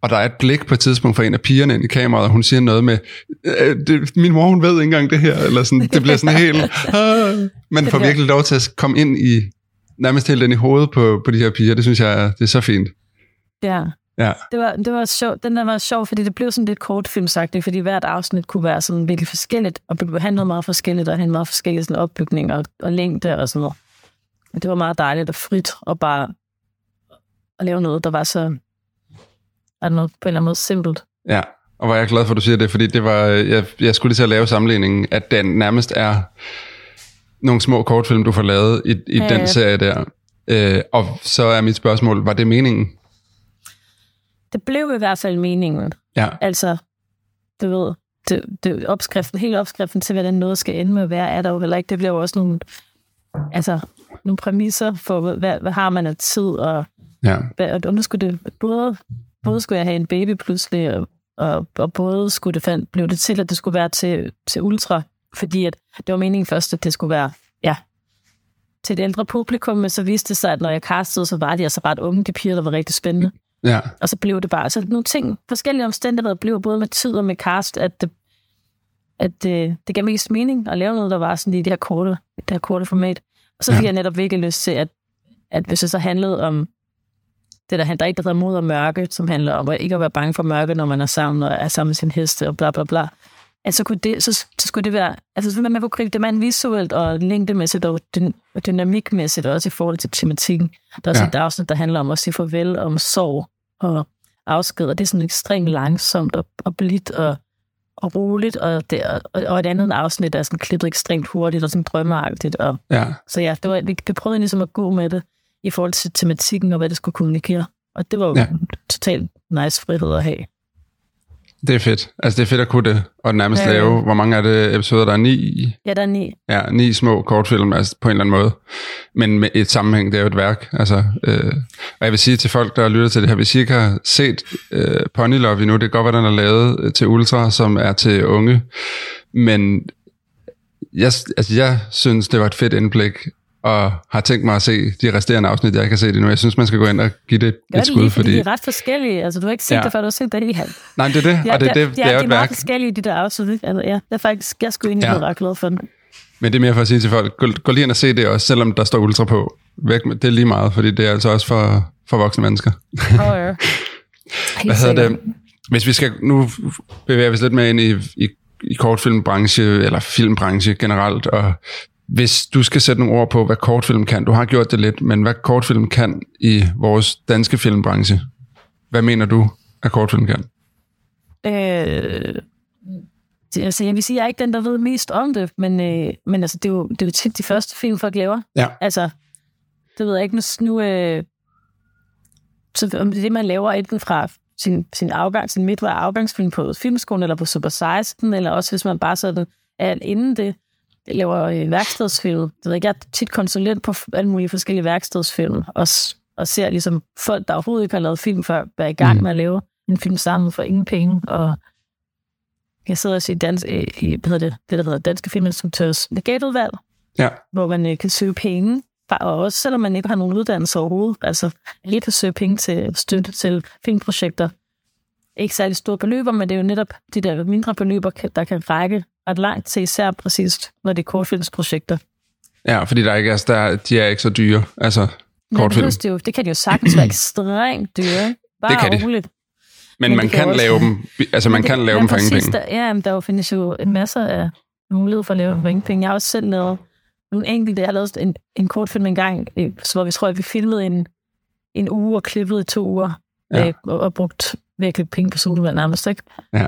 Og der er et blik på et tidspunkt fra en af pigerne ind i kameraet, og hun siger noget med, øh, det, min mor hun ved ikke engang det her, eller sådan, det bliver sådan helt, ah. man får virkelig lov til at komme ind i, nærmest helt ind i hovedet på, på de her piger, det synes jeg, det er så fint. Ja. Ja, Det var, det var sjovt. Den der var sjov, fordi det blev sådan lidt kortfilmsagtigt, fordi hvert afsnit kunne være sådan virkelig forskelligt, og blev behandlet meget forskelligt, og have en meget forskellig sådan opbygning og, og længde og sådan noget. Men det var meget dejligt og frit, og bare at lave noget, der var så er noget på en eller anden måde simpelt. ja. Og hvor er jeg glad for, at du siger det, fordi det var, jeg, jeg skulle lige til at lave sammenligningen, at den nærmest er nogle små kortfilm, du får lavet i, i Ja, den ja. serie der. Øh, og så er mit spørgsmål, var det meningen? Det blev i hvert fald meningen. Ja, Altså, du ved, det, det, opskriften, hele opskriften til, hvordan noget skal ende med at være, er der jo heller ikke. Det bliver jo også nogle, altså, nogle præmisser for, hvad, hvad har man af tid, og, ja, hvad, og nu skulle det, både, både skulle jeg have en baby pludselig, og, og, og både skulle det fandt, blev det til, at det skulle være til, til ultra, fordi at det var meningen først, at det skulle være, ja, til et ældre publikum, men så viste det sig, at når jeg castede, så var de altså ret unge, de piger, der var rigtig spændende. Ja, Og så blev det bare, altså nogle ting, forskellige omstændigheder blev både med tid og med cast, at det, at det, det gav mest mening at lave noget, der var sådan i det her korte, det her korte format. Og så fik Ja. jeg netop virkelig lyst til, at, at hvis det så handlede om det, der, der er ikke der hedder mod og mørke, som handler om at ikke at være bange for mørke, når man er sammen og er sammen med sin heste og bla bla bla. Altså, kunne det, så, så skulle det være, altså så man kunne gribe det man visuelt og længdemæssigt og, dyn, og dynamikmæssigt, og også i forhold til tematikken. Der er også ja. et afsnit, der handler om at sige farvel, om sorg og afsked, og det er sådan ekstremt langsomt og, og blidt og, og roligt, og, det, og, og et andet afsnit, der er sådan klippet ekstremt hurtigt og sådan drømmeagtigt. Og, ja. så ja, det var, vi, vi prøvede ligesom at gå med det i forhold til tematikken og hvad det skulle kommunikere. Og det var jo ja. totalt nice frihed at have. Det er fedt. Altså, det er fedt at kunne det, og nærmest Ja, lave, hvor mange er det episoder, der er ni? Ja, der er ni. Ja, ni små kortfilm, altså på en eller anden måde. Men med et sammenhæng, det er jo et værk. Altså, øh, og jeg vil sige til folk, der lytter til det her, hvis I ikke har set øh, Pony Love endnu, det kan godt være, den er lavet øh, til Ultra, som er til unge. Men jeg, altså, jeg synes, det var et fedt indblik, og har tænkt mig at se de resterende afsnit, jeg ikke har set endnu. Jeg synes, man skal gå ind og give det Gør et det skud, lige, fordi fordi... de er ret forskellige. Altså, du har ikke set Ja. det, før du har set det i halv. Nej, det er det, og det, er det, det, ja, er jo de et er meget værk. forskellige, de der afsnit. ikke? Altså, ja, det er faktisk, jeg skulle egentlig Ja. ja. ret glad for den. Men det er mere for at sige til folk, gå, gå lige ind og se det også, selvom der står ultra på. Væk med, det er lige meget, fordi det er altså også for, for voksne mennesker. (laughs) Oh, ja. (laughs) Hvad hedder det? Hvis vi skal, nu bevæger vi os lidt mere ind i, i, i kortfilmbranche, eller filmbranche generelt, og hvis du skal sætte nogle ord på, hvad kortfilm kan, du har gjort det lidt, men hvad kortfilm kan i vores danske filmbranche, hvad mener du, at kortfilm kan? Øh, altså, jeg vil sige, jeg er ikke den, der ved mest om det, men, øh, men altså, det, er jo, det er jo tit de første film, folk laver. Ja. Altså, det ved jeg ikke, nu, nu øh, så om det er det, man laver enten fra sin, sin afgang, sin midtvej afgangsfilm på filmskolen, eller på Super 16, eller også hvis man bare sådan, er inden det, laver øh, værkstedsfilm. Det ved jeg jeg er tit konsulent på alle mulige forskellige værkstedsfilm, og, og ser ligesom folk, der overhovedet ikke har lavet film før, være i gang Mm. med at lave en film sammen for ingen penge, og jeg sidder også i, dans, øh, i hvad hedder det, det, der hedder Danske Filminstruktørs legatudvalg, Ja. hvor man øh, kan søge penge, og også selvom man ikke har nogen uddannelse overhovedet, altså lige kan søge penge til støtte til filmprojekter. Ikke særlig store beløber, men det er jo netop de der mindre beløber, der kan række ret langt til, især præcis, når det er kortfilmsprojekter. Ja, fordi der ikke er, der, de er ikke så dyre. Altså, Men kortfilm. det, det, jo, det kan de jo sagtens være ekstremt dyre. Bare Det kan de. roligt. Men, men man det kan også- lave dem, altså man Men kan det- lave dem for ingen penge. Der, ja, men der jo findes jo masser af mulighed for at lave dem for ingen penge. Jeg har også selv lavet nogle enkelte. Jeg har lavet en, en kortfilm engang, øh, hvor vi tror, at vi filmede en, en uge og klippede i to uger. Ja. Øh, og, og, brugt virkelig penge på sodavand nærmest, ikke? Ja.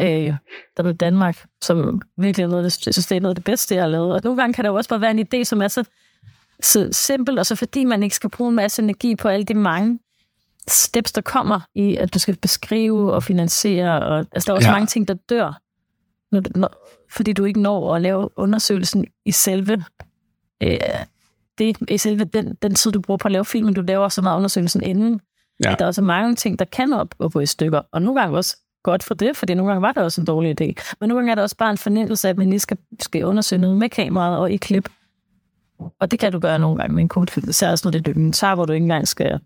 Øh, der blev Danmark, som virkelig er noget, det, synes, det er noget af det bedste, jeg har lavet. Og nogle gange kan der jo også bare være en idé, som er så, så simpel, og så fordi man ikke skal bruge en masse energi på alle de mange steps, der kommer i, at du skal beskrive og finansiere. Og, altså, der er også ja. mange ting, der dør, når, når, fordi du ikke når at lave undersøgelsen i selve øh, det, i selve den, den tid, du bruger på at lave filmen. Du laver så meget undersøgelsen inden. Ja. At der er også mange ting, der kan op og gå i stykker. Og nogle gange også godt for det, fordi nogle gange var det også en dårlig idé. Men nogle gange er der også bare en fornemmelse af, at man lige skal, skal undersøge noget med kameraet og i klip. Og det kan du gøre nogle gange med en kortfilm. Så også når det er dokumentar, hvor du ikke engang skal...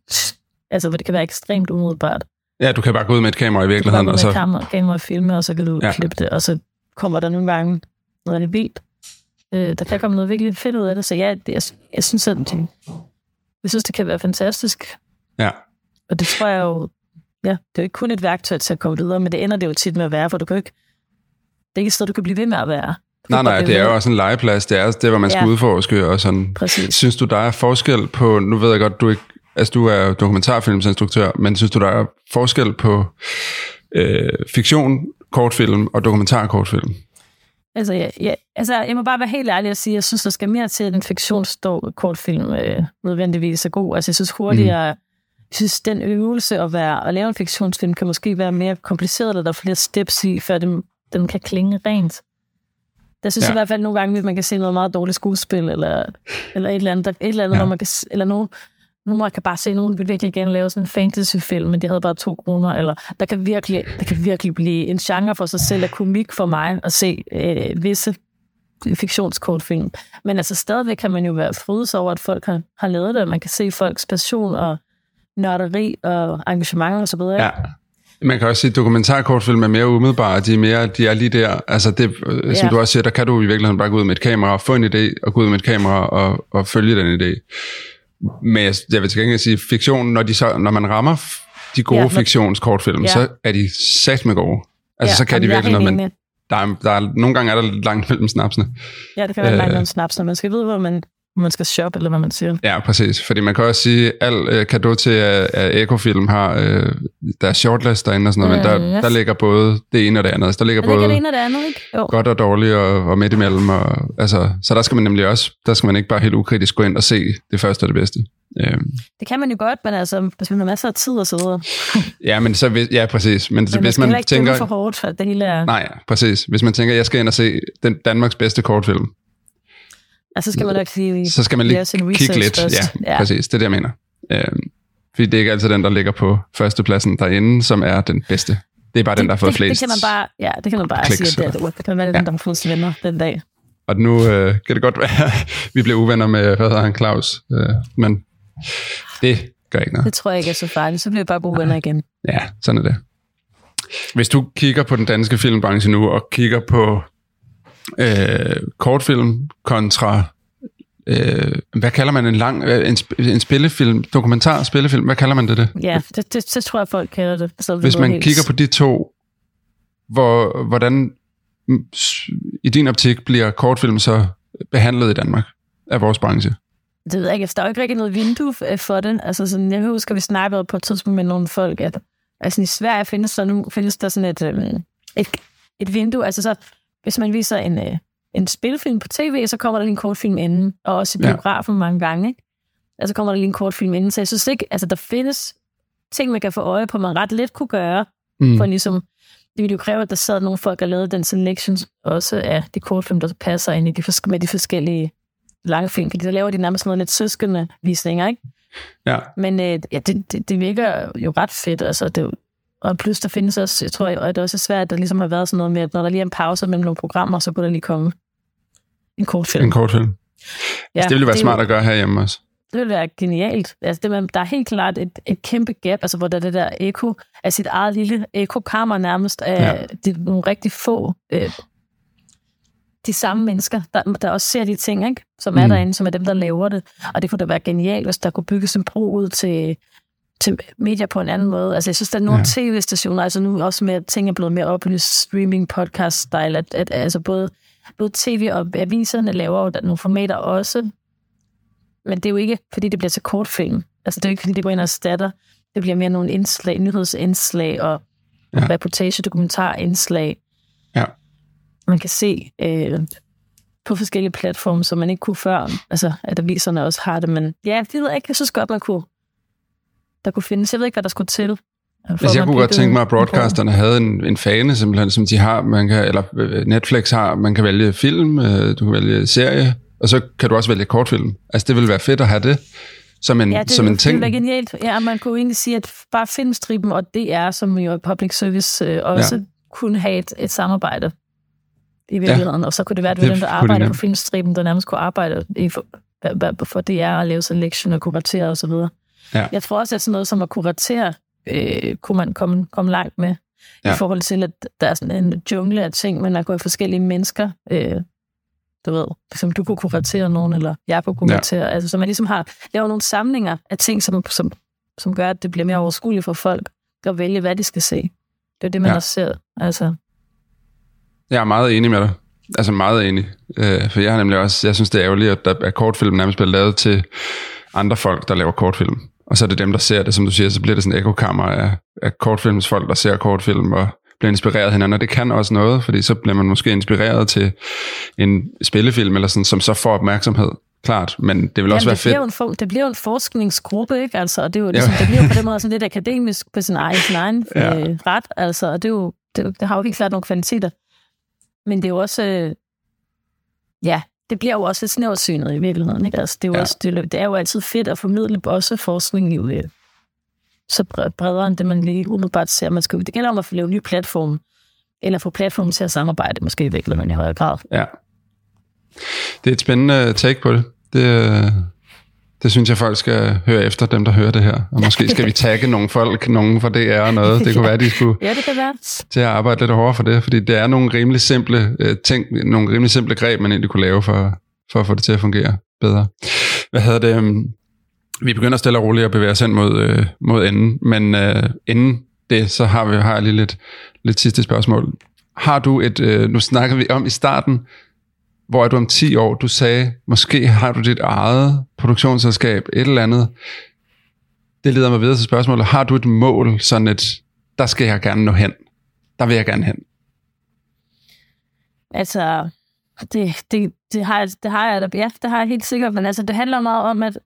Altså, hvor det kan være ekstremt umiddelbart. Ja, du kan bare gå ud med et kamera i Du kan virkeligheden, bare og gå med så... kamera, kamera og filme, og så kan du Ja. klippe det. Og så kommer der nogle gange noget af det vildt. Øh, der kan komme noget virkelig fedt ud af det. Så ja, det, jeg, jeg synes, at det, jeg synes, det kan være fantastisk. Ja. Og det tror jeg jo, ja, det er jo ikke kun et værktøj til at komme videre, men det ender det jo tit med at være, for du kan ikke, det er ikke et sted, du kan blive ved med at være. Nej, nej, det er jo også en legeplads. Det er det, hvor man skal Ja. udforske og sådan. Præcis. Synes du, der er forskel på... Nu ved jeg godt, du ikke... Altså, du er dokumentarfilmsinstruktør, men synes du, der er forskel på øh, fiktion, kortfilm og dokumentarkortfilm? Altså, ja, ja, altså, jeg må bare være helt ærlig og sige, at jeg synes, der skal mere til, at en fiktionsstår kortfilm øh, nødvendigvis er god. Altså, jeg synes hurtigere, mm. Jeg synes, den øvelse at, være, at lave en fiktionsfilm kan måske være mere kompliceret, eller der er flere steps i, før den, den kan klinge rent. Der synes Ja. jeg i hvert fald nogle gange, at man kan se noget meget dårligt skuespil, eller, eller et eller andet, der, et eller andet Ja. hvor man kan, eller nogen, nogle jeg kan bare se, nogen vil virkelig gerne lave sådan en fantasyfilm, men de havde bare to kroner, eller der kan virkelig, der kan virkelig blive en genre for sig selv af komik for mig at se øh, visse fiktionskortfilm. Men altså stadigvæk kan man jo være frydes over, at folk har, har lavet det, og man kan se folks passion og nørderi og engagement og så videre. Ja. Man kan også sige, at dokumentarkortfilm er mere umiddelbare. De er, mere, de er lige der. Altså det, øh, som Ja. du også siger, der kan du i virkeligheden bare gå ud med et kamera og få en idé, og gå ud med et kamera og, og følge den idé. Men jeg, jeg vil til gengæld sige, fiktion, når, de så, når man rammer de gode ja, når- fiktionskortfilm, Ja. så er de sat med gode. Altså, Ja, så kan de virkelig noget, men der er, der er, nogle gange er der lidt langt mellem snapsene. Ja, det kan være Øh. langt om snaps, når man skal vide, hvor man, man skal shoppe, eller hvad man siger. Ja, præcis. Fordi man kan også sige, at al øh, kado til, at, at Ecofilm har, øh, der er shortlist derinde og sådan noget, men Mm, der, yes. der ligger både det ene og det andet. Så der ligger Der ligger både det ene og det andet, ikke? Jo. godt og dårligt og, og midt imellem. Og, altså, så der skal man nemlig også, der skal man ikke bare helt ukritisk gå ind og se det første og det bedste. Øhm, Det kan man jo godt, men altså, hvis man har masser af tid og så videre. ja, men så, ja, præcis. Men, Men hvis man man ikke tænker, for hårdt, for det hele er... nej, præcis. Hvis man tænker, jeg skal ind og se den Danmarks bedste kortfilm, Altså, så skal man nok sige... så skal man lige kigge lidt. først. Ja, ja, præcis. Det er det, jeg mener. Øhm, fordi det er ikke altid den, der ligger på førstepladsen derinde, som er den bedste. Det er bare den, der har fået det, flest. Det kan man bare, ja, det kan man bare kliks, sige, at det, det kan være, den, der har flest venner den dag. Og nu øh, kan det godt være, at (laughs) vi bliver uvenner med, hvad hedder han, Claus. Øh, men det gør ikke noget. Det tror jeg ikke er så farligt. Så bliver vi bare gode venner igen. Ja, sådan er det. Hvis du kigger på den danske filmbranche nu, og kigger på øh, kortfilm kontra, øh, hvad kalder man en lang, øh, en, sp- en spillefilm, dokumentar spillefilm, hvad kalder man det det? Ja, det, det, det tror jeg, folk kender det. Så Hvis ved man helt- kigger på de to, hvor, hvordan mm, i din optik bliver kortfilm så behandlet i Danmark af vores branche? Det ved jeg ikke. altså, Der er jo ikke rigtig noget vindue f- for det. Altså, sådan, jeg husker, vi snakkede på et tidspunkt med nogle folk, at altså, i Sverige findes der nu findes der sådan et, øhm, et, et vindue. Altså så, hvis man viser en, øh, en spilfilm på tv, så kommer der lige en kortfilm inden, og også i biografen ja. mange gange, ikke? Altså kommer der lige en kortfilm inden. Så jeg synes ikke, altså der findes ting, man kan få øje på, man ret let kunne gøre, Mm. for ligesom, det ville jo kræve, at der sad nogle folk og lavede den selection også af de kortfilm, der passer ind i de, med de forskellige lange film, fordi så laver de nærmest noget lidt søskende visninger, ikke? Ja. Men øh, ja, det, det, det virker jo ret fedt, altså det, og plus der findes også, jeg tror, at det også er svært, at der ligesom har været sådan noget med, at når der lige er en pause mellem nogle programmer, så kunne der lige komme en kortfilm. En kortfilm. ja, altså, det ville være er smart at gøre herhjemme også. det ville være genialt. Altså, det, man- der er helt klart et, et kæmpe gap, altså, hvor der er det der eko af sit eget lille ekokammer nærmest af Ja. det er nogle rigtig få øh, de samme mennesker, der, der også ser de ting, ikke? som er Mm. derinde, som er dem, der laver det. Og det kunne da være genialt, hvis der kunne bygges en bro ud til, til medier på en anden måde. Altså, jeg synes, der er nogle Ja. tv-stationer, altså nu også med, at ting er blevet mere oplyst, streaming, podcast-style, at, at altså både, både tv og aviserne laver jo nogle formater også, men det er jo ikke, fordi det bliver til kortfilm. Altså, det er jo ikke, fordi det går ind og erstatter. Det bliver mere nogle indslag, nyhedsindslag og ja. reportage, dokumentarindslag. Ja. Man kan se øh, på forskellige platforme, som man ikke kunne før. Altså, at aviserne også har det, men ja, det ved jeg ikke. Jeg synes godt, man kunne, der kunne findes. Jeg ved ikke, hvad der skulle til. øh, Altså, jeg kunne godt tænke mig, at broadcasterne havde en, en fane, simpelthen, som de har, man kan, eller øh, Netflix har. Man kan vælge film, øh, du kan vælge serie, og så kan du også vælge kortfilm. Altså, det ville være fedt at have det som en, Ja, det, som en det ting. ville være genialt. Ja, man kunne egentlig sige, at bare Filmstriben og DR, som jo er public service, øh, også ja. kunne have et, et samarbejde i virkeligheden. Ja. Og så kunne det være, at det var Det dem, der arbejder på. Filmstriben, der nærmest kunne arbejde i, for, for DR og lave selection og kuratere osv. Ja. Jeg tror også, at sådan noget som at kuratere, øh, kunne man komme, komme langt med. Ja. I forhold til, at der er sådan en jungle af ting, men der går i forskellige mennesker. Øh, du ved, som du kunne kuratere nogen, eller jeg kunne kuratere. Ja. Altså, så man ligesom har lavet nogle samlinger af ting, som, som, som gør, at det bliver mere overskueligt for folk at vælge, hvad de skal se. Det er det, man Ja. ja. også ser. Altså, Jeg er meget enig med dig. Altså meget enig. Øh, for jeg har nemlig også, jeg synes det er ærgerligt, at, der, at kortfilm nærmest bliver lavet til andre folk, der laver kortfilm. Og så er det dem, der ser det, som du siger, så bliver det sådan en ekokammer af, af kortfilmsfolk, der ser kortfilm og bliver inspireret af hinanden. Og det kan også noget, fordi så bliver man måske inspireret til en spillefilm, eller sådan, som så får opmærksomhed. Klart, men det vil også Jamen, være det, fedt. en for, det bliver jo en forskningsgruppe, ikke? Altså, og det, er jo ligesom, det bliver jo på den måde (laughs) sådan lidt akademisk på sin egen, sin egen ja. øh, ret. Altså, og det, er jo, det, det har jo helt klart nogle kvaliteter. Men det er jo også... Øh, ja, det bliver jo også lidt snæversynet i virkeligheden. Ikke? Altså, det, er jo Ja. også, det, det er jo altid fedt at formidle også forskning i øh, så bre- bredere end det, man lige umiddelbart ser. Man skal, det gælder om at få lavet nye platforme, eller få platformen til at samarbejde, måske i virkeligheden i højere grad. Ja. Det er et spændende take på det. Det, øh, det synes jeg, folk skal høre efter, dem der hører det her. Og måske skal vi tagge nogle folk, nogen fra DR og noget. Det kunne være, de skulle (laughs) Ja, det kan være. til at arbejde lidt hårdere for det, fordi det er nogle rimelig simple øh, ting, nogle rimelig simple greb, man egentlig kunne lave for, for at få det til at fungere bedre. Hvad hedder det? øhm, Vi begynder stille og roligt at bevæge os hen mod, øh, mod enden, men øh, inden det, så har, vi, har jeg lige lidt, lidt sidste spørgsmål. Har du et, øh, nu snakker vi om i starten, hvor er du om 10 år? Du sagde, måske har du dit eget produktionsselskab, et eller andet. Det leder mig videre til spørgsmålet. Har du et mål, sådan et, der skal jeg gerne nå hen? Der vil jeg gerne hen. Altså, det, det, det, har, jeg- det har jeg da, ja, det har jeg helt sikkert, men altså, det handler meget om, at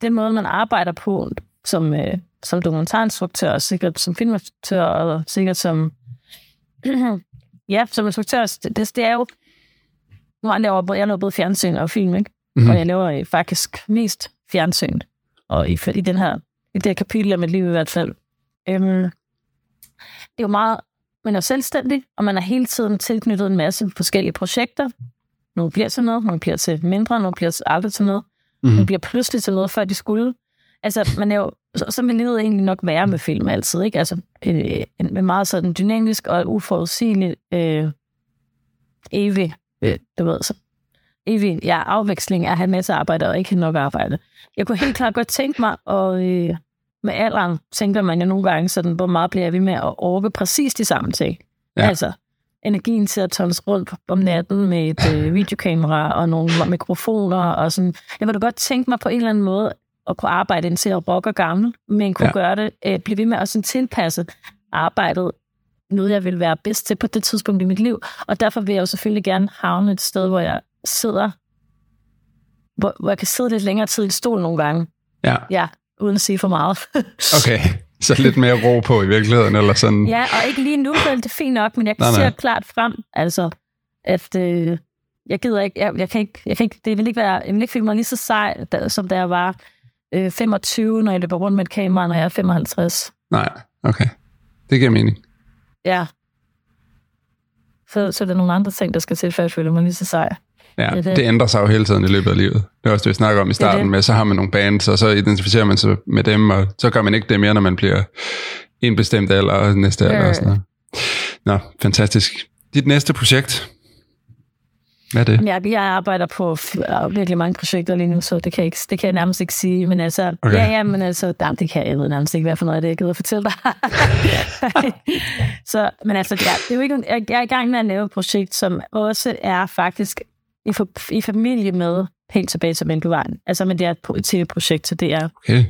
den måde, man arbejder på som, øh, som dokumentarinstruktør, og sikkert som filminstruktør, og sikkert som, (clears throat) ja, som instruktør, det, det, det er jo, nu har jeg laver, både- jeg laver både fjernsyn og film, ikke? Mhm. Mm. Og jeg laver øh, faktisk mest fjernsyn, og i, i, den her, i det her kapitel af mit liv i hvert fald. Øhm, det er jo meget, man er selvstændig, og man er hele tiden tilknyttet en masse forskellige projekter. Nogle bliver til noget, nogle bliver til mindre, nogle bliver aldrig til noget. Mm. Nogle bliver pludselig til noget, før de skulle. Altså, man er jo, så, så vil livet egentlig nok være med film altid, ikke? Altså, en, en, en meget sådan dynamisk og uforudsigelig øh, evig, øh, du ved, så evig ja, afveksling af at have en masse arbejde og ikke have nok arbejde. Jeg kunne helt klart godt tænke mig, og øh, med alderen tænker man jo nogle gange sådan, hvor meget bliver ved med at orke præcis de samme ting. Ja. Altså, energien til at tons rundt om natten med et øh, videokamera og nogle mikrofoner og sådan. Jeg ville godt tænke mig på en eller anden måde at kunne arbejde indtil jeg rocker gammel, men kunne ja. gøre det, øh, blive ved med at sådan tilpasse arbejdet noget, jeg vil være bedst til på det tidspunkt i mit liv. Og derfor vil jeg jo selvfølgelig gerne havne et sted, hvor jeg sidder, hvor, hvor jeg kan sidde lidt længere tid i stol nogle gange. Ja. Ja, uden at sige for meget. (laughs) Okay, så lidt mere ro på i virkeligheden, eller sådan. ja, og ikke lige nu, vel, det er fint nok, men jeg Nej, kan nej. se klart frem, altså, at øh, jeg gider ikke, jeg, jeg, kan ikke, jeg kan ikke, det vil ikke være, jeg vil ikke føle mig lige så sej, da, som da jeg var øh, 25, når jeg løber rundt med et kamera, når jeg er 55. Nej, okay. Det giver mening. Ja. Så, så er der nogle andre ting, der skal til, før jeg føler mig lige så sej. Ja, Det det. det ændrer sig jo hele tiden i løbet af livet. Det er også det, vi snakker om i starten det. med, så har man nogle bands, og så identificerer man sig med dem, og så gør man ikke det mere, når man bliver en bestemt alder og næste alder og sådan noget. Nå, fantastisk. Dit næste projekt, hvad er det? Jamen, Jeg, jeg arbejder på øh, virkelig mange projekter lige nu, så det kan, jeg ikke, det kan jeg nærmest ikke sige. Men altså, Okay. ja, ja, men altså, jamen, det kan jeg, ved nærmest ikke, hvad for noget af det, jeg gider fortælle dig. (laughs) så, men altså, ja, det er jo ikke, jeg, jeg er i gang med at lave et projekt, som også er faktisk i, for, i familie med helt tilbage til Mælkevejen. Altså, men det er et pro- tv-projekt, så det er Okay.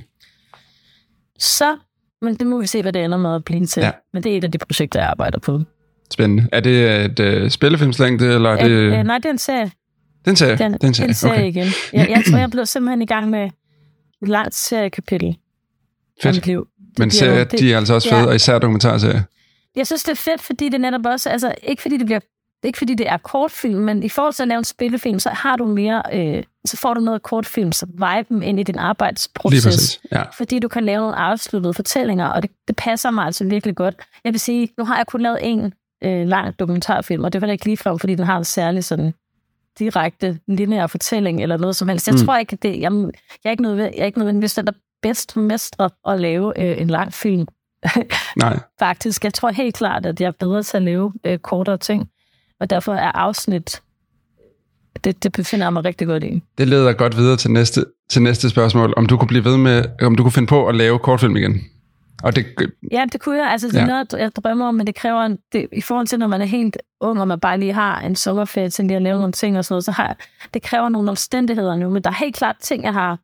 så, men det må vi se, hvad det ender med at blive til. Ja. Men det er et af de projekter, jeg arbejder på. Spændende. Er det et uh, spillefilmslængde, eller er det... Øh, øh, nej, det er en serie. den serie? Den, den serie, en serie okay. igen. Jeg, jeg tror, jeg blev simpelthen i gang med et langt seriekapitel Fedt. mit liv. Det Men serier, det- de er altså også ja. fede, og især dokumentarserier. Jeg synes, det er fedt, fordi det netop også, altså ikke fordi det bliver ikke fordi det er kortfilm, men i forhold til at lave en spillefilm, så har du mere, øh, så får du noget kortfilm, så viben ind i din Lige arbejdsproces. præcis. Ja. Fordi du kan lave nogle afsluttede fortællinger, og det, det passer mig altså virkelig godt. Jeg vil sige, nu har jeg kun lavet en øh, lang dokumentarfilm, og det var da ikke ligefrem, fordi den har en særlig sådan direkte lineær fortælling eller noget som helst. Jeg Mm. tror ikke, det, jeg, jeg er ikke noget, jeg er ikke nødvendigvis den, der bedst mestrer at lave øh, en lang film. (laughs) Nej, Faktisk, jeg tror helt klart, at jeg er bedre til at lave øh, kortere ting, og derfor er afsnit, det, det befinder jeg mig rigtig godt i. det leder godt videre til næste, til næste spørgsmål. Om du kunne blive ved med, om du kunne finde på at lave kortfilm igen. Og det, Ja, det kunne jeg. Altså, det er Ja. noget, jeg drømmer om, men det kræver, en, det, i forhold til, når man er helt ung, og man bare lige har en sommerferie til lige at lave nogle ting og sådan noget, så har jeg, det kræver nogle omstændigheder nu, men der er helt klart ting, jeg har,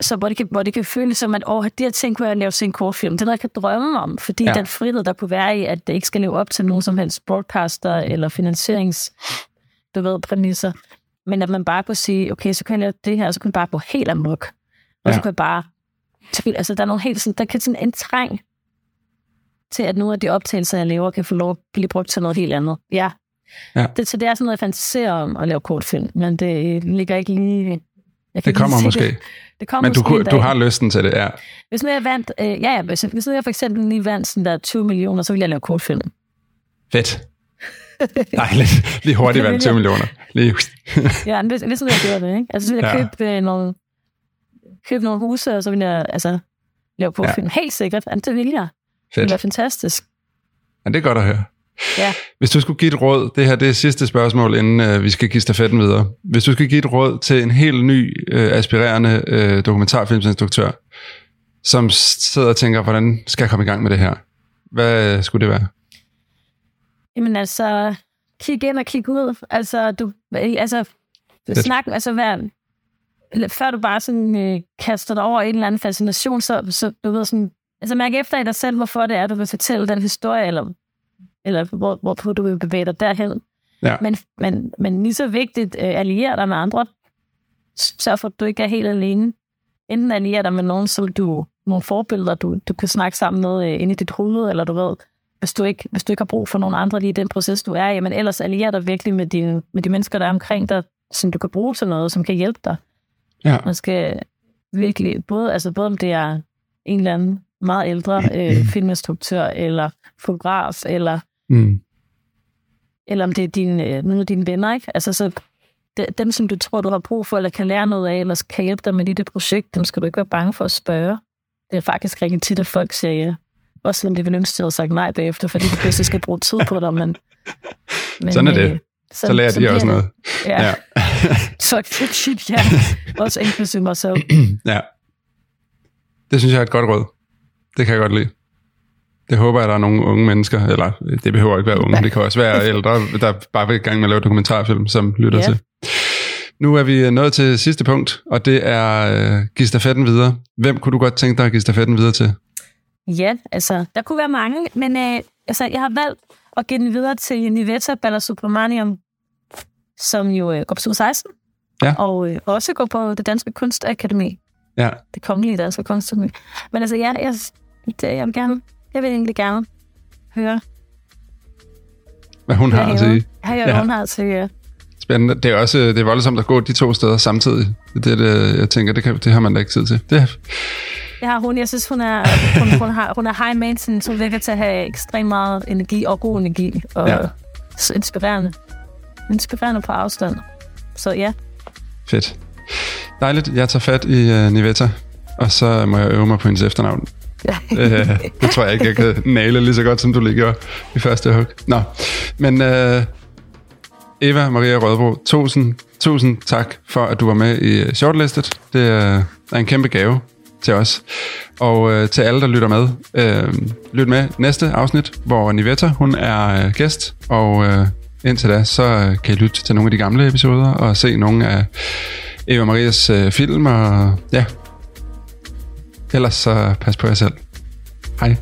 så hvor det kan, hvor det kan føles som, at åh, de her ting kunne jeg lave til en kortfilm. Det er noget, jeg kan drømme om, fordi Ja. den frihed, der kunne være i, at det ikke skal leve op til nogen som helst broadcaster eller finansierings, du ved, præmisser, men at man bare kunne sige, okay, så kan jeg lave det her, og så kan jeg bare gå helt amok. Og ja. så kan jeg bare så vil- altså, der er nogle helt sådan, der kan sådan en træng til, at nogle af de optagelser, jeg laver, kan få lov at blive brugt til noget helt andet. Ja. Ja. Det, så det er sådan noget, jeg fantaserer om at lave kortfilm, men det ligger ikke lige... Jeg kan det kommer måske. Det, det kommer Men du, måske du har lysten til det, ja. Hvis nu jeg vandt... Øh, ja, ja, hvis, hvis nu jeg for eksempel lige vandt sådan der 20 millioner, så ville jeg lave kortfilm. Fedt. (laughs) Dejligt. Lige hurtigt Det vandt vil 20 jeg. millioner. Lige. Ja, hvis, hvis nu jeg gjorde det, ikke? Altså, så ville jeg Ja. købe, øh, nogle, købe nogle huse, og så ville jeg altså, lave kortfilm. Ja. Helt sikkert. Altså, det ville jeg. Det ville Fedt. være fantastisk. Ja, det er godt at høre. Ja. Hvis du skulle give et råd, det her det er sidste spørgsmål, inden øh, vi skal give stafetten videre. Hvis du skulle give et råd til en helt ny, øh, aspirerende øh, dokumentarfilmsinstruktør, som sidder og tænker, hvordan skal jeg komme i gang med det her? Hvad skulle det være? Jamen altså, kig ind og kig ud. Altså, du, altså, Fedt. snak, altså, vær, før du bare sådan øh, kaster dig over en eller anden fascination, så, så du ved sådan, altså mærk efter i dig selv, hvorfor det er, du vil fortælle den historie, eller, eller hvor, hvorpå du vil bevæge dig derhen. Ja. Men, men, men lige så vigtigt, øh, alliere dig med andre. Sørg for, at du ikke er helt alene. Enten alliere dig med nogen, som du, nogle forbilleder, du, du kan snakke sammen med øh, inde i dit hoved, eller du ved, hvis du, ikke, hvis du ikke har brug for nogen andre lige i den proces, du er i, men ellers alliere dig virkelig med, dine, med de mennesker, der er omkring dig, som du kan bruge til noget, som kan hjælpe dig. Ja. Man skal virkelig, både, altså både om det er en eller anden meget ældre øh, filminstruktør, eller fotograf, eller, Mm. eller om det er din, øh, nogle af dine venner, ikke? Altså så de, dem, som du tror, du har brug for, eller kan lære noget af, eller kan hjælpe dig med i det projekt, dem skal du ikke være bange for at spørge. Det er faktisk rigtig tit, at folk siger ja. Også selvom det vil ønske, at sagt nej bagefter, fordi de pludselig skal bruge tid på dig, men... men (laughs) Sådan er det. øh, Så lærer de også noget. Ja. Ja. (laughs) så shit, ja. Også inklusive mig selv. (clears throat) ja. Det synes jeg er et godt råd. Det kan jeg godt lide. Det håber jeg, at der er nogle unge mennesker, eller det behøver ikke være unge, det kan også være (laughs) ældre, der bare vil i gang med at lave dokumentarfilm, som lytter Ja. til. Nu er vi nået til sidste punkt, og det er øh, give stafetten videre. Hvem kunne du godt tænke dig at give stafetten videre til? Ja, altså, der kunne være mange, men øh, altså, jeg har valgt at give den videre til Niveta Balasubramaniam, som jo øh, går på 16, Ja. og øh, også går på det Danske Kunstakademi, Ja, det kongelige Danske Kunstakademi. Men altså, ja, jeg, det, jeg vil gerne, jeg vil egentlig gerne høre, hvad hun har at sige. Her, Ja. hun har til øh, Spændende. Det er også det er voldsomt at gå de to steder samtidig. Det er det, jeg tænker, det, kan, det har man da ikke tid til. Det, Jeg har hun, jeg synes, hun er, hun, hun, har, hun er high maintenance, hun virker til at have ekstremt meget energi og god energi, og Ja. inspirerende. Inspirerende på afstand. Så ja, fedt. Dejligt. Jeg tager fat i uh, Niveta, og så må jeg øve mig på hendes efternavn. øh, det tror jeg ikke, jeg kan nale lige så godt, som du lige gjorde i første hug. Nå, men uh, Eva Maria Rødbro, tusind, tusind tak for, at du var med i øh, Shortlisted. Det er en kæmpe gave til os. Og øh, til alle, der lytter med, øh, lyt med næste afsnit, hvor Nivetta, hun er øh, gæst, og øh, indtil da, så øh, kan I lytte til nogle af de gamle episoder, og se nogle af Eva Marias øh, film, og ja, ellers så pas på jer selv. Hej.